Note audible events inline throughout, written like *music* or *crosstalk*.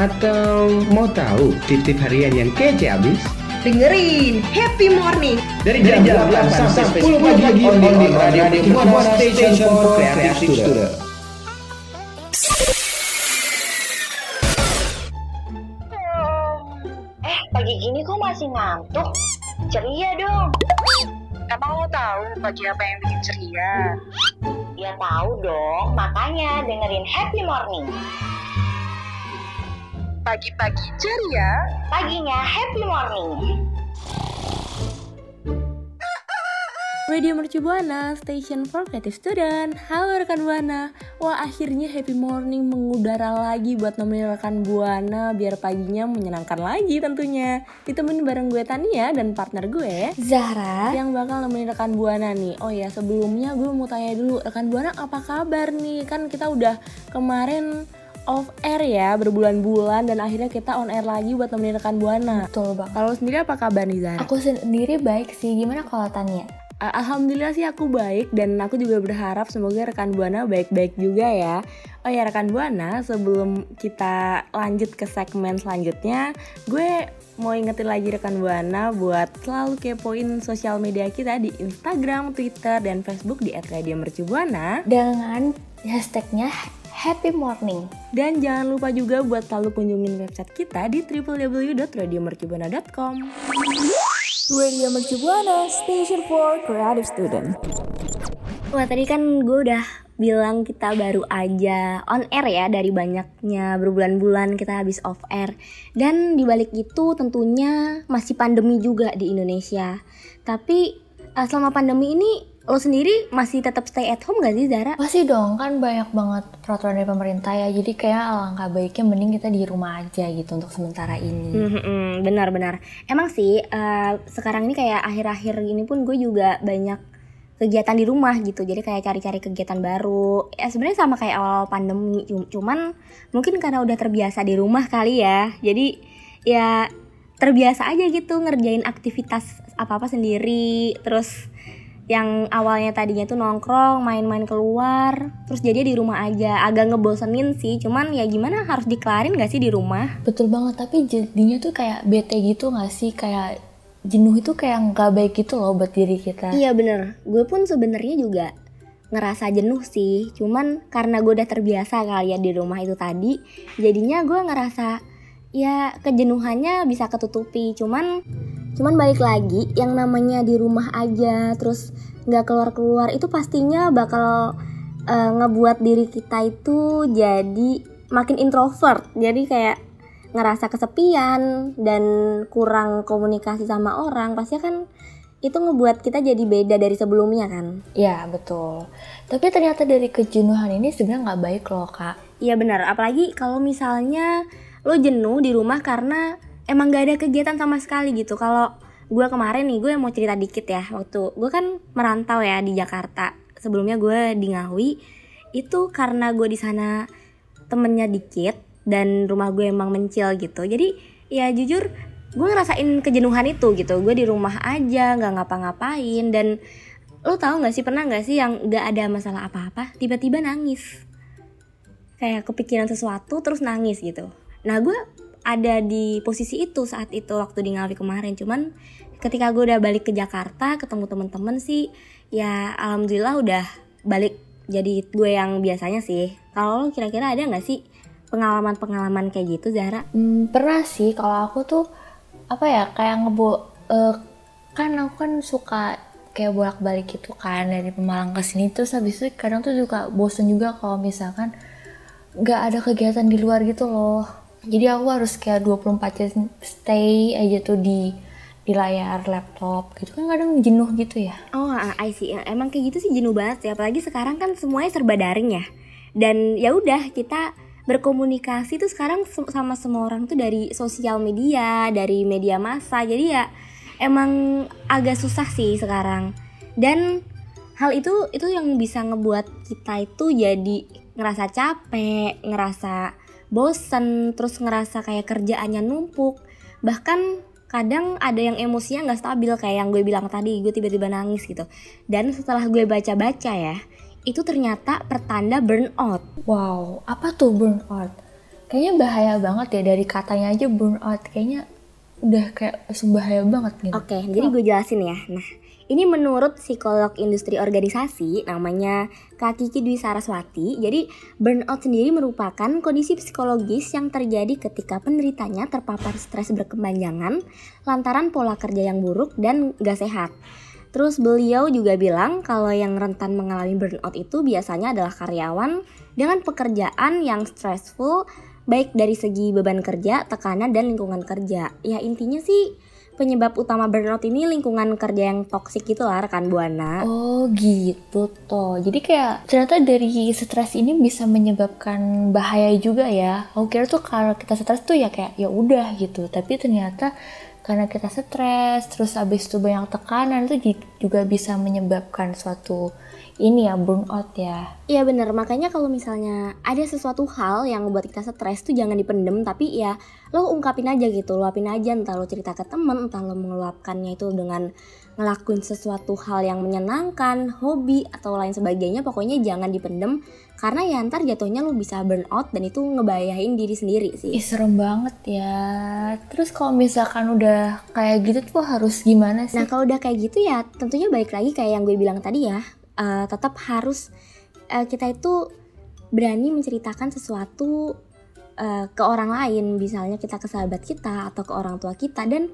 Atau mau tahu tip-tip harian yang kece abis? Dengerin Happy Morning Dari jam, 8 sampai 10 pagi on the radio, radio Buana Station for Creative Student. Eh, pagi gini kok masih ngantuk? Ceria dong. Emang lo tahu pagi apa yang bikin ceria? Ya tahu dong, makanya dengerin Happy Morning. Pagi-pagi ceria, Paginya Happy Morning. Radio Mercu Buana, Station for Creative Student. Halo rekan Buana. Wah, akhirnya happy morning mengudara lagi buat nemenin rekan Buana biar paginya menyenangkan lagi tentunya. Ditemenin bareng gue Tania dan partner gue Zahra yang bakal nemenin rekan Buana nih. Oh ya, sebelumnya gue mau tanya dulu, rekan Buana apa kabar nih? Kan kita udah kemarin off air ya berbulan-bulan dan akhirnya kita on air lagi buat nemenin rekan Buana. Betul banget Kalau sendiri apa kabar nih Zara? Aku sendiri baik sih Gimana kalau Tania? Uh, Alhamdulillah sih aku baik dan aku juga berharap semoga rekan Buana baik-baik juga ya. Oh ya rekan Buana, sebelum kita lanjut ke segmen selanjutnya, gue mau ingetin lagi rekan Buana buat selalu kepoin sosial media kita di Instagram, Twitter, dan Facebook di @radiomercubuana. Dengan hashtagnya Happy Morning Dan jangan lupa juga buat selalu kunjungin website kita di www.radiomercubuana.com. Radio Mercu Buana Station for Creative Student. Wah tadi kan gue udah bilang kita baru aja on air ya dari banyaknya berbulan-bulan kita habis off air. Dan dibalik itu tentunya masih pandemi juga di Indonesia. Tapi eh, selama pandemi ini lo sendiri masih tetap stay at home gak sih Zara? Pasti dong kan banyak banget peraturan dari pemerintah ya Jadi kayak alangkah baiknya mending kita di rumah aja gitu untuk sementara ini Hmm, Benar-benar. Emang sih eh, sekarang ini kayak akhir-akhir ini pun gue juga banyak kegiatan di rumah gitu. Jadi kayak cari-cari kegiatan baru. Ya sebenarnya sama kayak awal pandemi, cum- cuman mungkin karena udah terbiasa di rumah kali ya. Jadi ya terbiasa aja gitu ngerjain aktivitas apa-apa sendiri. Terus yang awalnya tadinya tuh nongkrong, main-main keluar, terus jadi di rumah aja. Agak ngebosenin sih, cuman ya gimana harus dikelarin gak sih di rumah? Betul banget tapi jadinya tuh kayak bete gitu gak sih? Kayak jenuh itu kayak nggak baik gitu loh buat diri kita. Iya bener, gue pun sebenarnya juga ngerasa jenuh sih. Cuman karena gue udah terbiasa kali ya di rumah itu tadi Jadinya gue ngerasa ya kejenuhannya bisa ketutupi. Cuman cuman balik lagi yang namanya di rumah aja Terus nggak keluar-keluar itu pastinya bakal eh, ngebuat diri kita itu jadi makin introvert. Jadi kayak ngerasa kesepian dan kurang komunikasi sama orang pasti kan itu ngebuat kita jadi beda dari sebelumnya kan? Ya betul. Tapi ternyata dari kejenuhan ini sebenarnya nggak baik loh kak. Iya benar. Apalagi kalau misalnya lo jenuh di rumah karena emang gak ada kegiatan sama sekali gitu. Kalau gue kemarin nih gue mau cerita dikit ya. Waktu gue kan merantau ya di Jakarta. Sebelumnya gue di Ngawi. Itu karena gue di sana temennya dikit dan rumah gue emang mencil gitu. Jadi ya jujur gue ngerasain kejenuhan itu gitu. Gue di rumah aja nggak ngapa-ngapain. Dan lo tahu nggak sih pernah nggak sih yang nggak ada masalah apa-apa tiba-tiba nangis. Kayak kepikiran sesuatu terus nangis gitu. Nah gue ada di posisi itu saat itu waktu di Ngawi kemarin. Cuman ketika gue udah balik ke Jakarta ketemu temen-temen sih ya alhamdulillah udah balik jadi gue yang biasanya sih. Kalau lo kira-kira ada nggak sih pengalaman-pengalaman kayak gitu Zara Hmm, pernah sih. Kalau aku tuh apa ya kayak ngebo eh, kan aku kan suka kayak bolak-balik gitu kan dari Pemalang ke sini. Terus habis itu kadang tuh juga bosen juga kalau misalkan nggak ada kegiatan di luar gitu loh jadi aku harus kayak 24 jam stay aja tuh di di layar laptop gitu kan kadang jenuh gitu ya Oh, ah, I see. Ya, Emang kayak gitu sih jenuh banget ya. Apalagi sekarang kan semuanya serba daring ya. dan ya udah kita berkomunikasi tuh sekarang se- sama semua orang tuh dari sosial media dari media massa jadi ya emang agak susah sih sekarang dan hal itu itu yang bisa ngebuat kita itu jadi ngerasa capek ngerasa bosen terus ngerasa kayak kerjaannya numpuk bahkan kadang ada yang emosinya nggak stabil kayak yang gue bilang tadi gue tiba-tiba nangis gitu dan setelah gue baca-baca ya itu ternyata pertanda burnout Wow, apa tuh burnout? Kayaknya bahaya banget ya dari katanya aja burnout. Kayaknya udah kayak langsung bahaya banget gitu. Oke, jadi gue jelasin ya. Nah, ini menurut psikolog industri organisasi namanya Kak Kiki Dwi Saraswati. Jadi, burnout sendiri merupakan kondisi psikologis yang terjadi ketika penderitanya terpapar stres berkepanjangan lantaran pola kerja yang buruk dan gak sehat. Terus beliau juga bilang kalau yang rentan mengalami burnout itu biasanya adalah karyawan dengan pekerjaan yang stressful baik dari segi beban kerja, tekanan dan lingkungan kerja. Ya intinya sih penyebab utama burnout ini lingkungan kerja yang toksik gitu lah rekan Buana. Oh gitu toh. Jadi kayak ternyata dari stres ini bisa menyebabkan bahaya juga ya. Aku kira tuh kalau kita stres tuh ya kayak ya udah gitu. Tapi ternyata karena kita stres, terus abis itu banyak tekanan itu juga bisa menyebabkan suatu ini ya burnout ya. Iya bener, makanya kalau misalnya ada sesuatu hal yang membuat kita stres tuh jangan dipendem Tapi ya lo ungkapin aja gitu, luapin aja Entah lo cerita ke temen, entah lo meluapkannya itu dengan ngelakuin sesuatu hal yang menyenangkan, hobi, atau lain sebagainya Pokoknya jangan dipendem Karena ya ntar jatuhnya lo bisa burnout dan itu ngebayain diri sendiri sih Ih serem banget ya. Terus kalau misalkan udah kayak gitu tuh harus gimana sih? Nah kalau udah kayak gitu ya tentunya balik lagi kayak yang gue bilang tadi ya eh, Tetap harus eh, kita itu berani menceritakan sesuatu eh, ke orang lain. Misalnya kita ke sahabat kita atau ke orang tua kita. Dan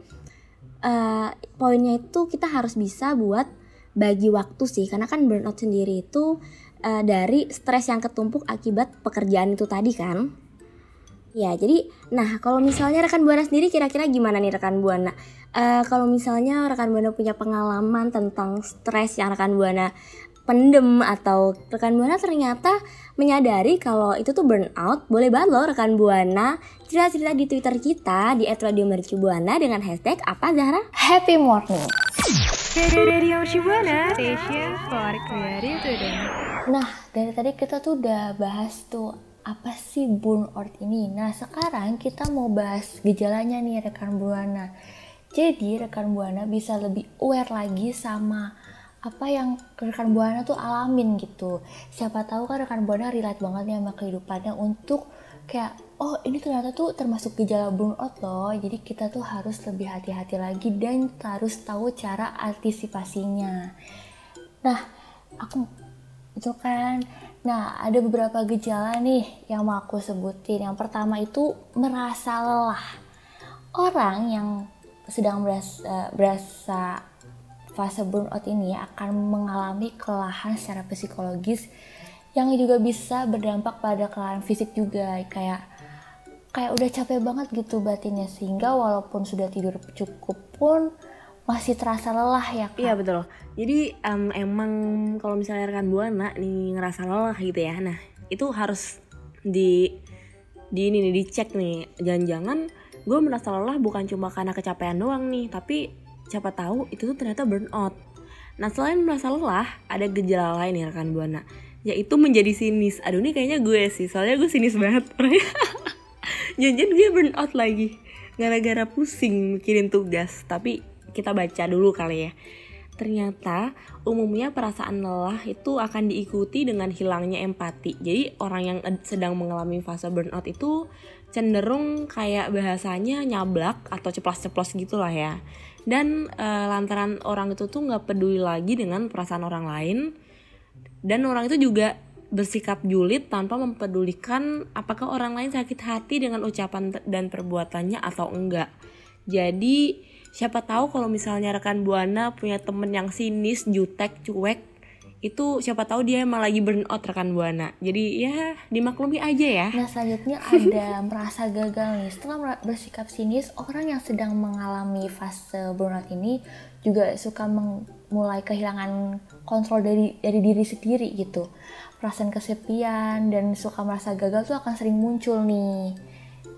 eh, poinnya itu kita harus bisa buat bagi waktu sih. Karena kan burnout sendiri itu eh, dari stres yang ketumpuk akibat pekerjaan itu tadi kan. Ya, jadi nah kalau misalnya rekan Buana sendiri kira-kira gimana nih rekan Buana? Eh kalau misalnya rekan Buana punya pengalaman tentang stres yang rekan Buana pendem atau rekan Buana ternyata menyadari kalau itu tuh burnout, boleh banget loh rekan Buana cerita-cerita di Twitter kita di @radiomercubuana dengan hashtag apa Zahra? Happy morning. Radio station for creative today. Nah, dari tadi kita tuh udah bahas tuh apa sih burnout ini. Nah, sekarang kita mau bahas gejalanya nih rekan Buana. Jadi, rekan Buana bisa lebih aware lagi sama apa yang rekan Buana tuh alamin gitu. Siapa tahu kan rekan Buana relate banget nih sama kehidupannya untuk kayak oh ini ternyata tuh termasuk gejala burnout loh. Jadi kita tuh harus lebih hati-hati lagi dan harus tahu cara antisipasinya. Nah, aku itu kan nah ada beberapa gejala nih yang mau aku sebutin yang pertama itu merasa lelah orang yang sedang berasa, berasa fase burnout ini akan mengalami kelelahan secara psikologis yang juga bisa berdampak pada kelelahan fisik juga kayak kayak udah capek banget gitu batinnya sehingga walaupun sudah tidur cukup pun masih terasa lelah ya kak Iya betul. Jadi em, emang kalau misalnya rekan buana nih ngerasa lelah gitu ya, nah itu harus di di ini nih dicek nih. Jangan-jangan gue merasa lelah bukan cuma karena kecapean doang nih, tapi siapa tahu itu tuh ternyata burnout. Nah selain merasa lelah, ada gejala lain nih rekan buana, yaitu menjadi sinis. Aduh ini kayaknya gue sih, soalnya gue sinis banget. *laughs* Jangan-jangan gue burnout lagi gara-gara pusing mikirin tugas. Tapi kita baca dulu kali ya. Ternyata umumnya perasaan lelah itu akan diikuti dengan hilangnya empati. Jadi orang yang ed- sedang mengalami fase burnout itu cenderung kayak bahasanya nyablak atau ceplos-ceplos gitulah ya. Dan eh, lantaran orang itu tuh nggak peduli lagi dengan perasaan orang lain, dan orang itu juga bersikap julid tanpa mempedulikan apakah orang lain sakit hati dengan ucapan dan perbuatannya atau enggak. Jadi siapa tahu kalau misalnya rekan buana punya temen yang sinis, jutek, cuek, itu siapa tahu dia emang lagi burn out rekan buana. Jadi ya dimaklumi aja ya. Nah selanjutnya *laughs* ada merasa gagal nih. Setelah bersikap sinis Orang yang sedang mengalami fase burnout ini Juga suka mulai kehilangan kontrol dari dari diri sendiri gitu. Perasaan kesepian dan suka merasa gagal tuh akan sering muncul nih.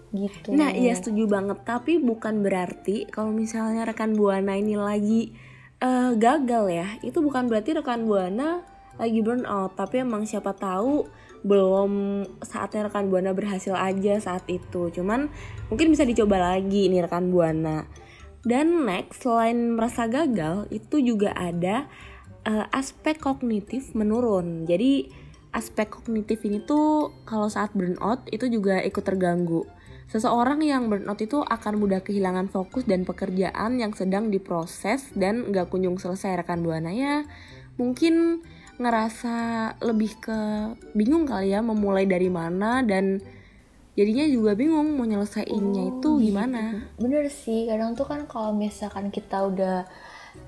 Gitu. Nah, iya setuju banget. Tapi bukan berarti kalau misalnya rekan buana ini lagi eh, gagal ya, itu bukan berarti rekan buana lagi burn out. Tapi emang siapa tahu belum saatnya rekan buana berhasil aja saat itu. Cuman mungkin bisa dicoba lagi nih rekan buana. Dan next selain merasa gagal itu juga ada eh, aspek kognitif menurun. Jadi aspek kognitif ini tuh kalau saat burnout itu juga ikut terganggu. Seseorang yang burnout itu akan mudah kehilangan fokus dan pekerjaan yang sedang diproses dan nggak kunjung selesai rekan buana ya. Mungkin ngerasa lebih ke bingung kali ya memulai dari mana dan jadinya juga bingung mau nyelesainnya itu gimana. Bener sih kadang tuh kan kalau misalkan kita udah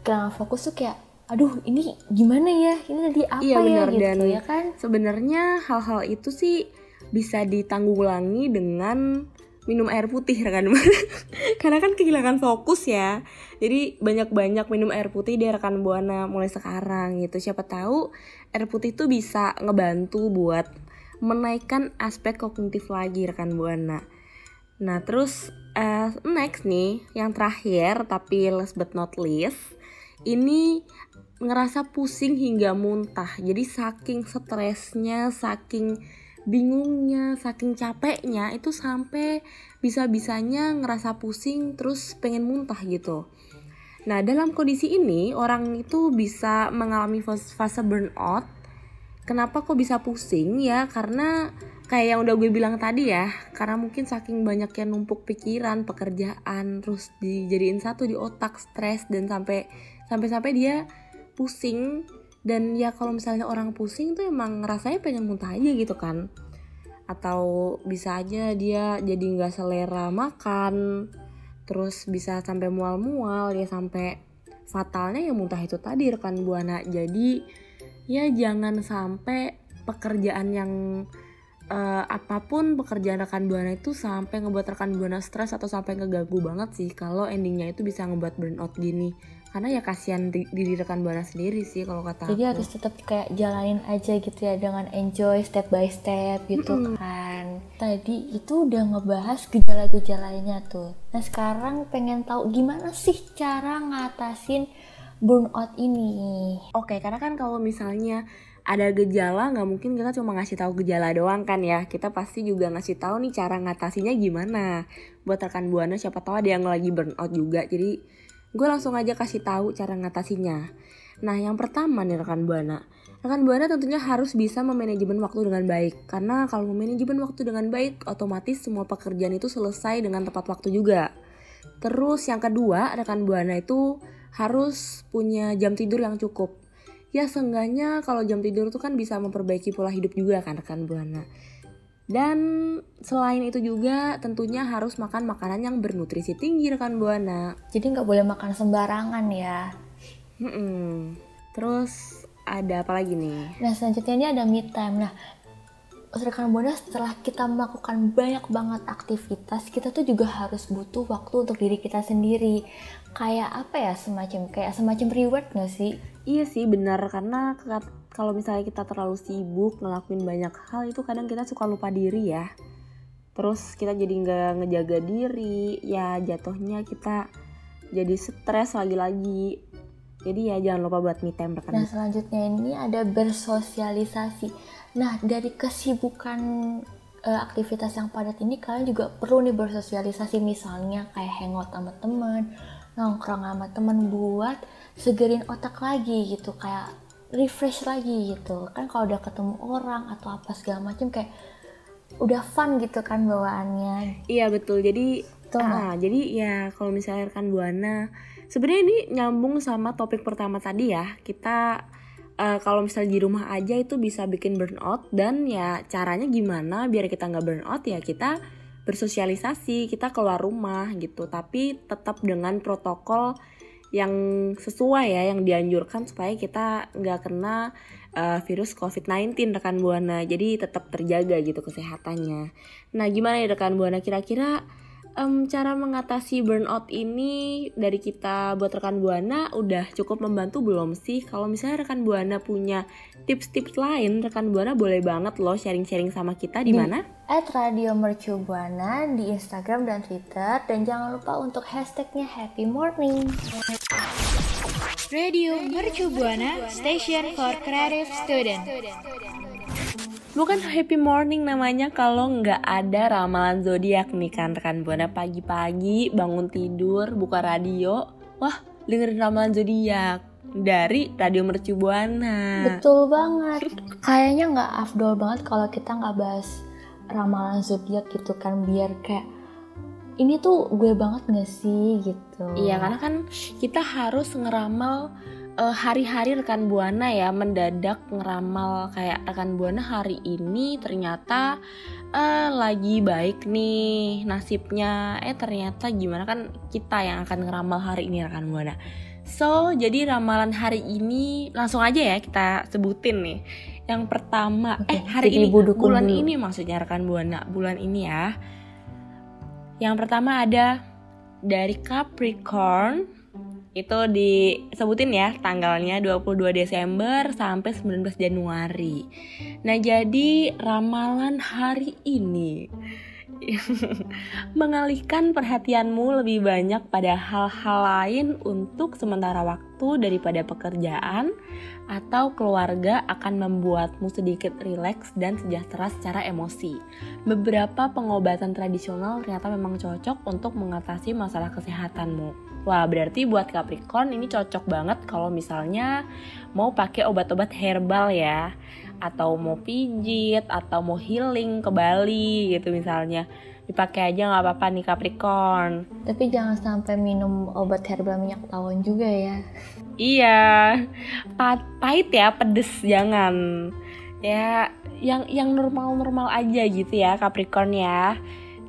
kehilangan fokus tuh kayak Aduh ini gimana ya? Ini tadi apa iya ya? gitu dan ya kan? sebenarnya hal-hal itu sih bisa ditanggulangi dengan minum air putih rekan buana *laughs* karena kan kehilangan fokus ya. Jadi banyak-banyak minum air putih di rekan buana mulai sekarang gitu. Siapa tahu air putih itu bisa ngebantu buat menaikkan aspek kognitif lagi rekan buana. Nah terus eh, next nih yang terakhir tapi last but not least ini ngerasa pusing hingga muntah. Jadi saking stresnya, saking bingungnya, saking capeknya itu sampai bisa-bisanya ngerasa pusing terus pengen muntah gitu. Nah, dalam kondisi ini orang itu bisa mengalami fas- fase burnout. Kenapa kok bisa pusing ya? Karena kayak yang udah gue bilang tadi ya, karena mungkin saking banyaknya numpuk pikiran, pekerjaan, terus dijadiin satu di otak, stres dan sampai sampai-sampai dia pusing dan ya kalau misalnya orang pusing tuh emang rasanya pengen muntah aja gitu kan. Atau bisa aja dia jadi nggak selera makan terus bisa sampai mual-mual ya sampai fatalnya ya muntah itu tadi rekan buana. Jadi ya jangan sampai pekerjaan yang eh, apa pun pekerjaan rekan buana itu sampai ngebuat rekan buana stres atau sampai ngeganggu banget sih kalau endingnya itu bisa ngebuat burnout gini karena ya kasihan di- diri rekan buana sendiri sih kalau kata Jadi aku. harus tetap kayak jalanin aja gitu ya dengan enjoy step by step gitu kan. Tadi itu udah ngebahas gejala-gejalanya tuh. Nah sekarang pengen tahu gimana sih cara ngatasin burnout ini. Oke, karena kan kalau misalnya ada gejala nggak mungkin kita cuma ngasih tahu gejala doang kan ya. Kita pasti juga ngasih tahu nih cara ngatasinya gimana. Buat rekan buana siapa tahu ada yang lagi burnout juga. Jadi gue langsung aja kasih tahu cara ngatasinya. Nah, yang pertama nih rekan buana. Rekan buana tentunya harus bisa memanajemen waktu dengan baik. Karena kalau memanajemen waktu dengan baik, otomatis semua pekerjaan itu selesai dengan tepat waktu juga. Terus yang kedua, rekan buana itu harus punya jam tidur yang cukup. Ya seenggaknya kalau jam tidur itu kan bisa memperbaiki pola hidup juga kan rekan buana. Dan selain itu juga tentunya harus makan makanan yang bernutrisi tinggi rekan buana. Jadi nggak boleh makan sembarangan ya. Mm-mm. Terus ada apa lagi nih? Nah selanjutnya ini ada me time. Nah rekan buana setelah kita melakukan banyak banget aktivitas, kita tuh juga harus butuh waktu untuk diri kita sendiri. Kayak apa ya semacam kayak semacam reward gak sih? Iya sih benar karena kalau misalnya kita terlalu sibuk ngelakuin banyak hal itu kadang kita suka lupa diri ya. Terus kita jadi nggak ngejaga diri, ya jatuhnya kita jadi stres lagi-lagi. Jadi ya jangan lupa buat me time rekan Nah selanjutnya ini ada bersosialisasi. Nah dari kesibukan eh, aktivitas yang padat ini kalian juga perlu nih bersosialisasi misalnya kayak hangout sama temen, nongkrong sama temen buat segerin otak lagi gitu kayak refresh lagi gitu kan kalau udah ketemu orang atau apa segala macam kayak udah fun gitu kan bawaannya Iya betul. Jadi Betul, ah, jadi ya kalau misalnya rekan buana, sebenarnya ini nyambung sama topik pertama tadi ya. Kita eh, kalau misalnya di rumah aja itu bisa bikin burnout dan ya caranya gimana biar kita nggak burnout ya kita bersosialisasi, kita keluar rumah gitu. Tapi tetap dengan protokol yang sesuai ya yang dianjurkan supaya kita nggak kena uh, virus COVID-19 rekan buana jadi tetap terjaga gitu kesehatannya nah gimana ya rekan buana kira-kira um, cara mengatasi burnout ini dari kita buat rekan buana udah cukup membantu belum sih? Kalau misalnya rekan buana punya tips-tips lain, rekan buana boleh banget loh sharing-sharing sama kita di mana? At Radio Mercu Buana di Instagram dan Twitter dan jangan lupa untuk hashtagnya Happy Morning. Radio Mercu Buana Station for Creative Student. Bukan happy morning namanya kalau nggak ada ramalan zodiak nih kan rekan buana pagi-pagi bangun tidur buka radio, wah dengerin ramalan zodiak dari radio Mercu Buana. Betul banget. Kayaknya nggak afdol banget kalau kita nggak bahas ramalan zodiak gitu kan biar kayak ini tuh gue banget gak sih gitu. Iya karena kan kita harus ngeramal uh, hari-hari rekan buana ya mendadak ngeramal kayak rekan buana hari ini ternyata uh, lagi baik nih nasibnya. Eh ternyata gimana? Kan kita yang akan ngeramal hari ini rekan buana. So jadi ramalan hari ini langsung aja ya kita sebutin nih. Yang pertama Oke, eh hari ini bulan dulu. ini maksudnya rekan buana bulan ini ya yang pertama ada dari Capricorn itu disebutin ya tanggalnya 22 Desember sampai 19 Januari. Nah, jadi ramalan hari ini *laughs* mengalihkan perhatianmu lebih banyak pada hal-hal lain untuk sementara waktu daripada pekerjaan atau keluarga akan membuatmu sedikit rileks dan sejahtera secara emosi. Beberapa pengobatan tradisional ternyata memang cocok untuk mengatasi masalah kesehatanmu. Wah, berarti buat Capricorn ini cocok banget kalau misalnya mau pakai obat-obat herbal ya atau mau pijit atau mau healing ke Bali gitu misalnya. Dipakai aja nggak apa-apa nih Capricorn. Tapi jangan sampai minum obat herbal minyak tawon juga ya. iya. Pa- pahit ya pedes jangan. Ya yang yang normal-normal aja gitu ya Capricorn ya.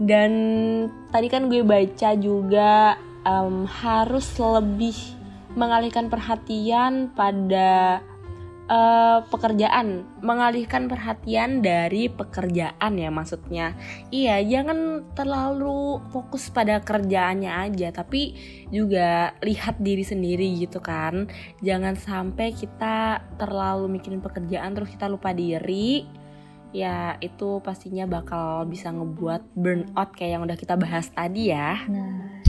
Dan tadi kan gue baca juga em, harus lebih mengalihkan perhatian pada eh, pekerjaan, mengalihkan perhatian dari pekerjaan ya maksudnya. Iya, jangan terlalu fokus pada kerjaannya aja, tapi juga lihat diri sendiri gitu kan. Jangan sampai kita terlalu mikirin pekerjaan terus kita lupa diri. Ya, itu pastinya bakal bisa ngebuat burnout kayak yang udah kita bahas tadi ya. Nah,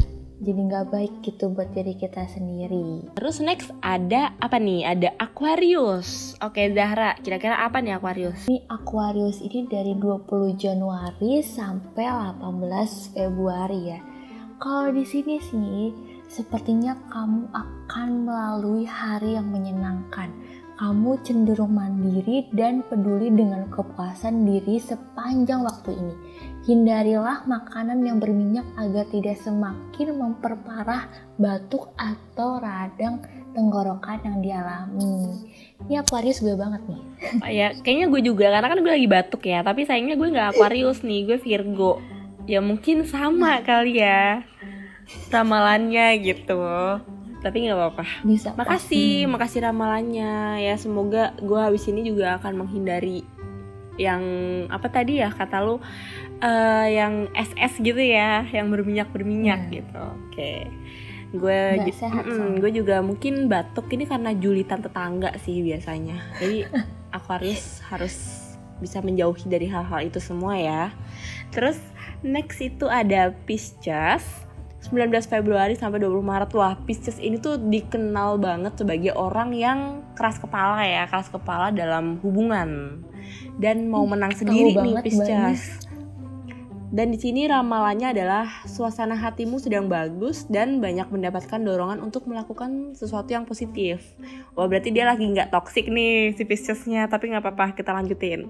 jadi nggak baik gitu buat diri kita sendiri. Terus next ada apa nih? Ada Aquarius. Oke Zahra, kira-kira apa nih Aquarius? Ini Aquarius ini dari 20 Januari sampai 18 Februari ya. Kalau di sini sih sepertinya kamu akan melalui hari yang menyenangkan. Kamu cenderung mandiri dan peduli dengan kepuasan diri sepanjang waktu ini. Hindarilah makanan yang berminyak agar tidak semakin memperparah batuk atau radang tenggorokan yang dialami. Ini Aquarius gue banget nih. Oh, ya, kayaknya gue juga karena kan gue lagi batuk ya. Tapi sayangnya gue nggak Aquarius nih, gue Virgo. Ya mungkin sama kali ya ramalannya gitu. Tapi nggak apa-apa. Bisa Makasih, makasih ramalannya. Ya semoga gue habis ini juga akan menghindari yang apa tadi ya kata lu eh, yang SS gitu ya, yang berminyak berminyak Hmm. gitu. Oke. Gue Nggak ju- soalnya. gue juga mungkin batuk ini karena julitan tetangga sih biasanya. Jadi *laughs* Aquarius harus bisa menjauhi dari hal-hal itu semua ya. Terus next itu ada Pisces 19 Februari sampai 20 Maret. Wah, Pisces ini tuh dikenal banget sebagai orang yang keras kepala ya, keras kepala dalam hubungan dan mau menang sendiri nih Pisces. Dan di sini ramalannya adalah suasana hatimu sedang bagus dan banyak mendapatkan dorongan untuk melakukan sesuatu yang positif. Wah berarti dia lagi nggak toxic nih si Piscesnya, tapi nggak apa-apa kita lanjutin.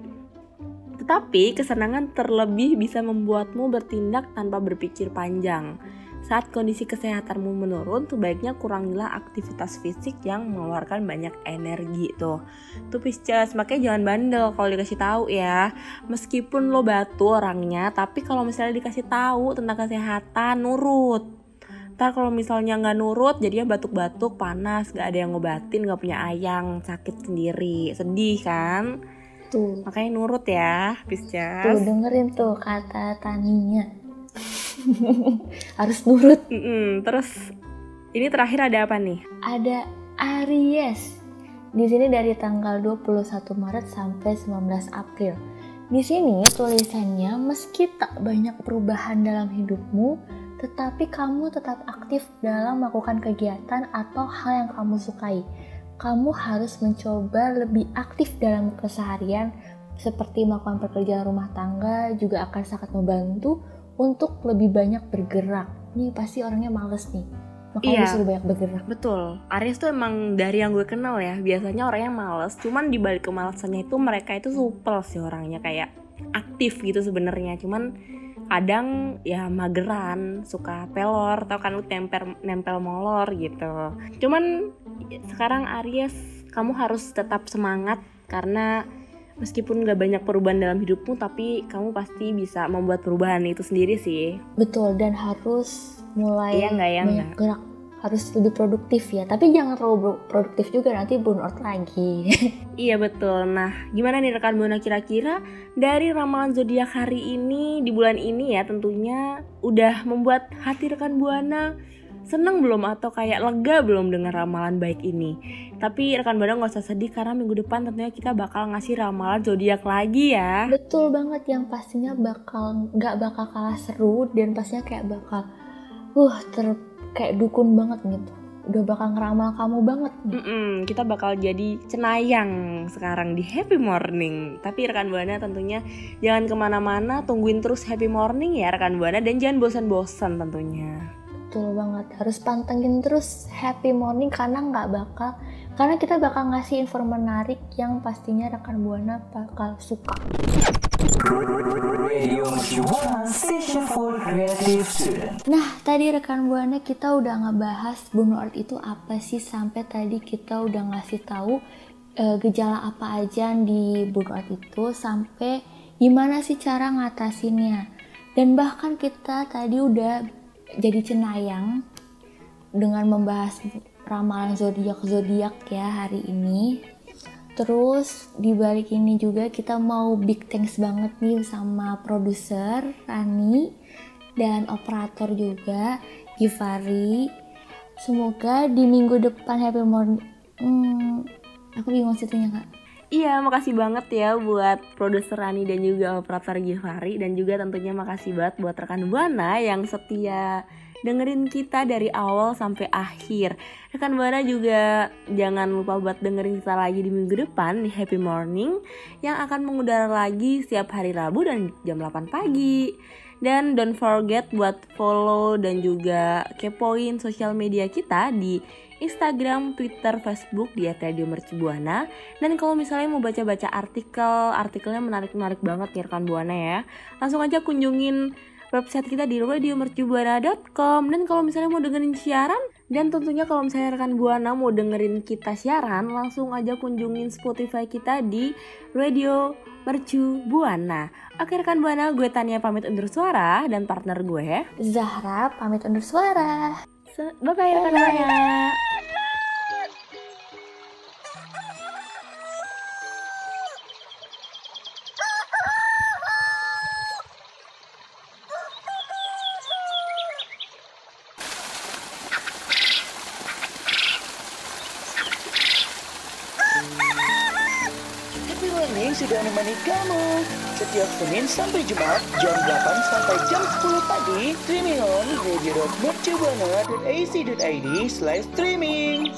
Tetapi kesenangan terlebih bisa membuatmu bertindak tanpa berpikir panjang. Saat kondisi kesehatanmu menurun, sebaiknya kurangilah aktivitas fisik yang mengeluarkan banyak energi tuh. Tuh Pisces, makanya jangan bandel kalau dikasih tahu ya. Meskipun lo batu orangnya, tapi kalau misalnya dikasih tahu tentang kesehatan, nurut. Ntar kalau misalnya nggak nurut jadinya batuk-batuk, panas, gak ada yang ngobatin, gak punya ayang, sakit sendiri, sedih kan? Tuh, Makanya nurut ya, tuh Pisces. dengerin tuh kata Taninya. *laughs* Harus nurut. Mm-mm, terus ini terakhir ada apa nih? Ada Aries. Di sini dari tanggal 21 Maret sampai 19 April. Di sini tulisannya meski tak banyak perubahan dalam hidupmu, tetapi kamu tetap aktif dalam melakukan kegiatan atau hal yang kamu sukai. Kamu harus mencoba lebih aktif dalam keseharian seperti melakukan pekerjaan rumah tangga juga akan sangat membantu untuk lebih banyak bergerak. Nih pasti orangnya males nih. Makanya Iya. disuruh banyak bergerak. Betul, Aries tuh emang dari yang gue kenal ya, biasanya orangnya males, cuman di balik kemalasannya itu mereka itu supel sih orangnya kayak aktif gitu sebenarnya, cuman kadang ya mageran, suka pelor, tau kan lu nempel nempel molor gitu. Cuman sekarang Aries, kamu harus tetap semangat karena meskipun gak banyak perubahan dalam hidupmu, tapi kamu pasti bisa membuat perubahan itu sendiri sih. Betul dan harus mulai Iya nggak ya, banyak gerak harus lebih produktif ya tapi jangan terlalu produktif juga nanti burnout lagi *laughs* Iya betul. Nah, gimana nih rekan buana kira-kira dari ramalan zodiak hari ini di bulan ini ya tentunya udah membuat hati rekan buana seneng belum atau kayak lega belum dengan ramalan baik ini. Tapi rekan buana nggak usah sedih karena minggu depan tentunya kita bakal ngasih ramalan zodiak lagi ya. betul banget yang pastinya bakal nggak bakal kalah seru dan pastinya kayak bakal uh ter kayak dukun banget gitu udah bakal ngeramal kamu banget nih Mm-mm, kita bakal jadi cenayang sekarang di Happy Morning. Tapi rekan buana tentunya jangan ke mana-mana, tungguin terus Happy Morning ya rekan buana dan jangan bosan-bosan tentunya. betul banget harus pantengin terus happy morning karena nggak bakal karena kita bakal ngasih info menarik yang pastinya rekan buana bakal suka. Nah, tadi rekan Buana kita udah ngebahas burnout itu apa sih sampai tadi kita udah ngasih tahu eh, gejala apa aja di burnout itu sampai gimana sih cara ngatasinnya. Dan bahkan kita tadi udah jadi cenayang dengan membahas ramalan zodiak-zodiak ya hari ini. Terus di balik ini juga kita mau big thanks banget nih sama produser Rani dan operator juga Givari. Semoga di minggu depan happy morning. Hmm, aku bingung situnya kak. Iya, makasih banget ya buat produser Rani dan juga operator Givari dan juga tentunya makasih banget buat rekan Buana yang setia dengerin kita dari awal sampai akhir. Rekan Buana juga jangan lupa buat dengerin kita lagi di minggu depan di Happy Morning yang akan mengudara lagi setiap hari Rabu dan jam 8 pagi. Dan don't forget buat follow dan juga kepoin sosial media kita di Instagram, Twitter, Facebook di Radio Mercubuana. Dan kalau misalnya mau baca-baca artikel, artikelnya menarik-menarik banget nih rekan Buana ya. Langsung aja kunjungin website kita di radiomercubuana.com dan kalau misalnya mau dengerin siaran dan tentunya kalau misalnya rekan Buana mau dengerin kita siaran langsung aja kunjungin Spotify kita di Radio Mercu Buana. Oke rekan Buana, gue Tania pamit undur suara dan partner gue. Zahra pamit undur suara. Bye bye rekan Buana. Setiap Senin sampai Jumat jam 8 sampai jam 10 pagi streaming on radio.mercubuana.ac.id slash streaming.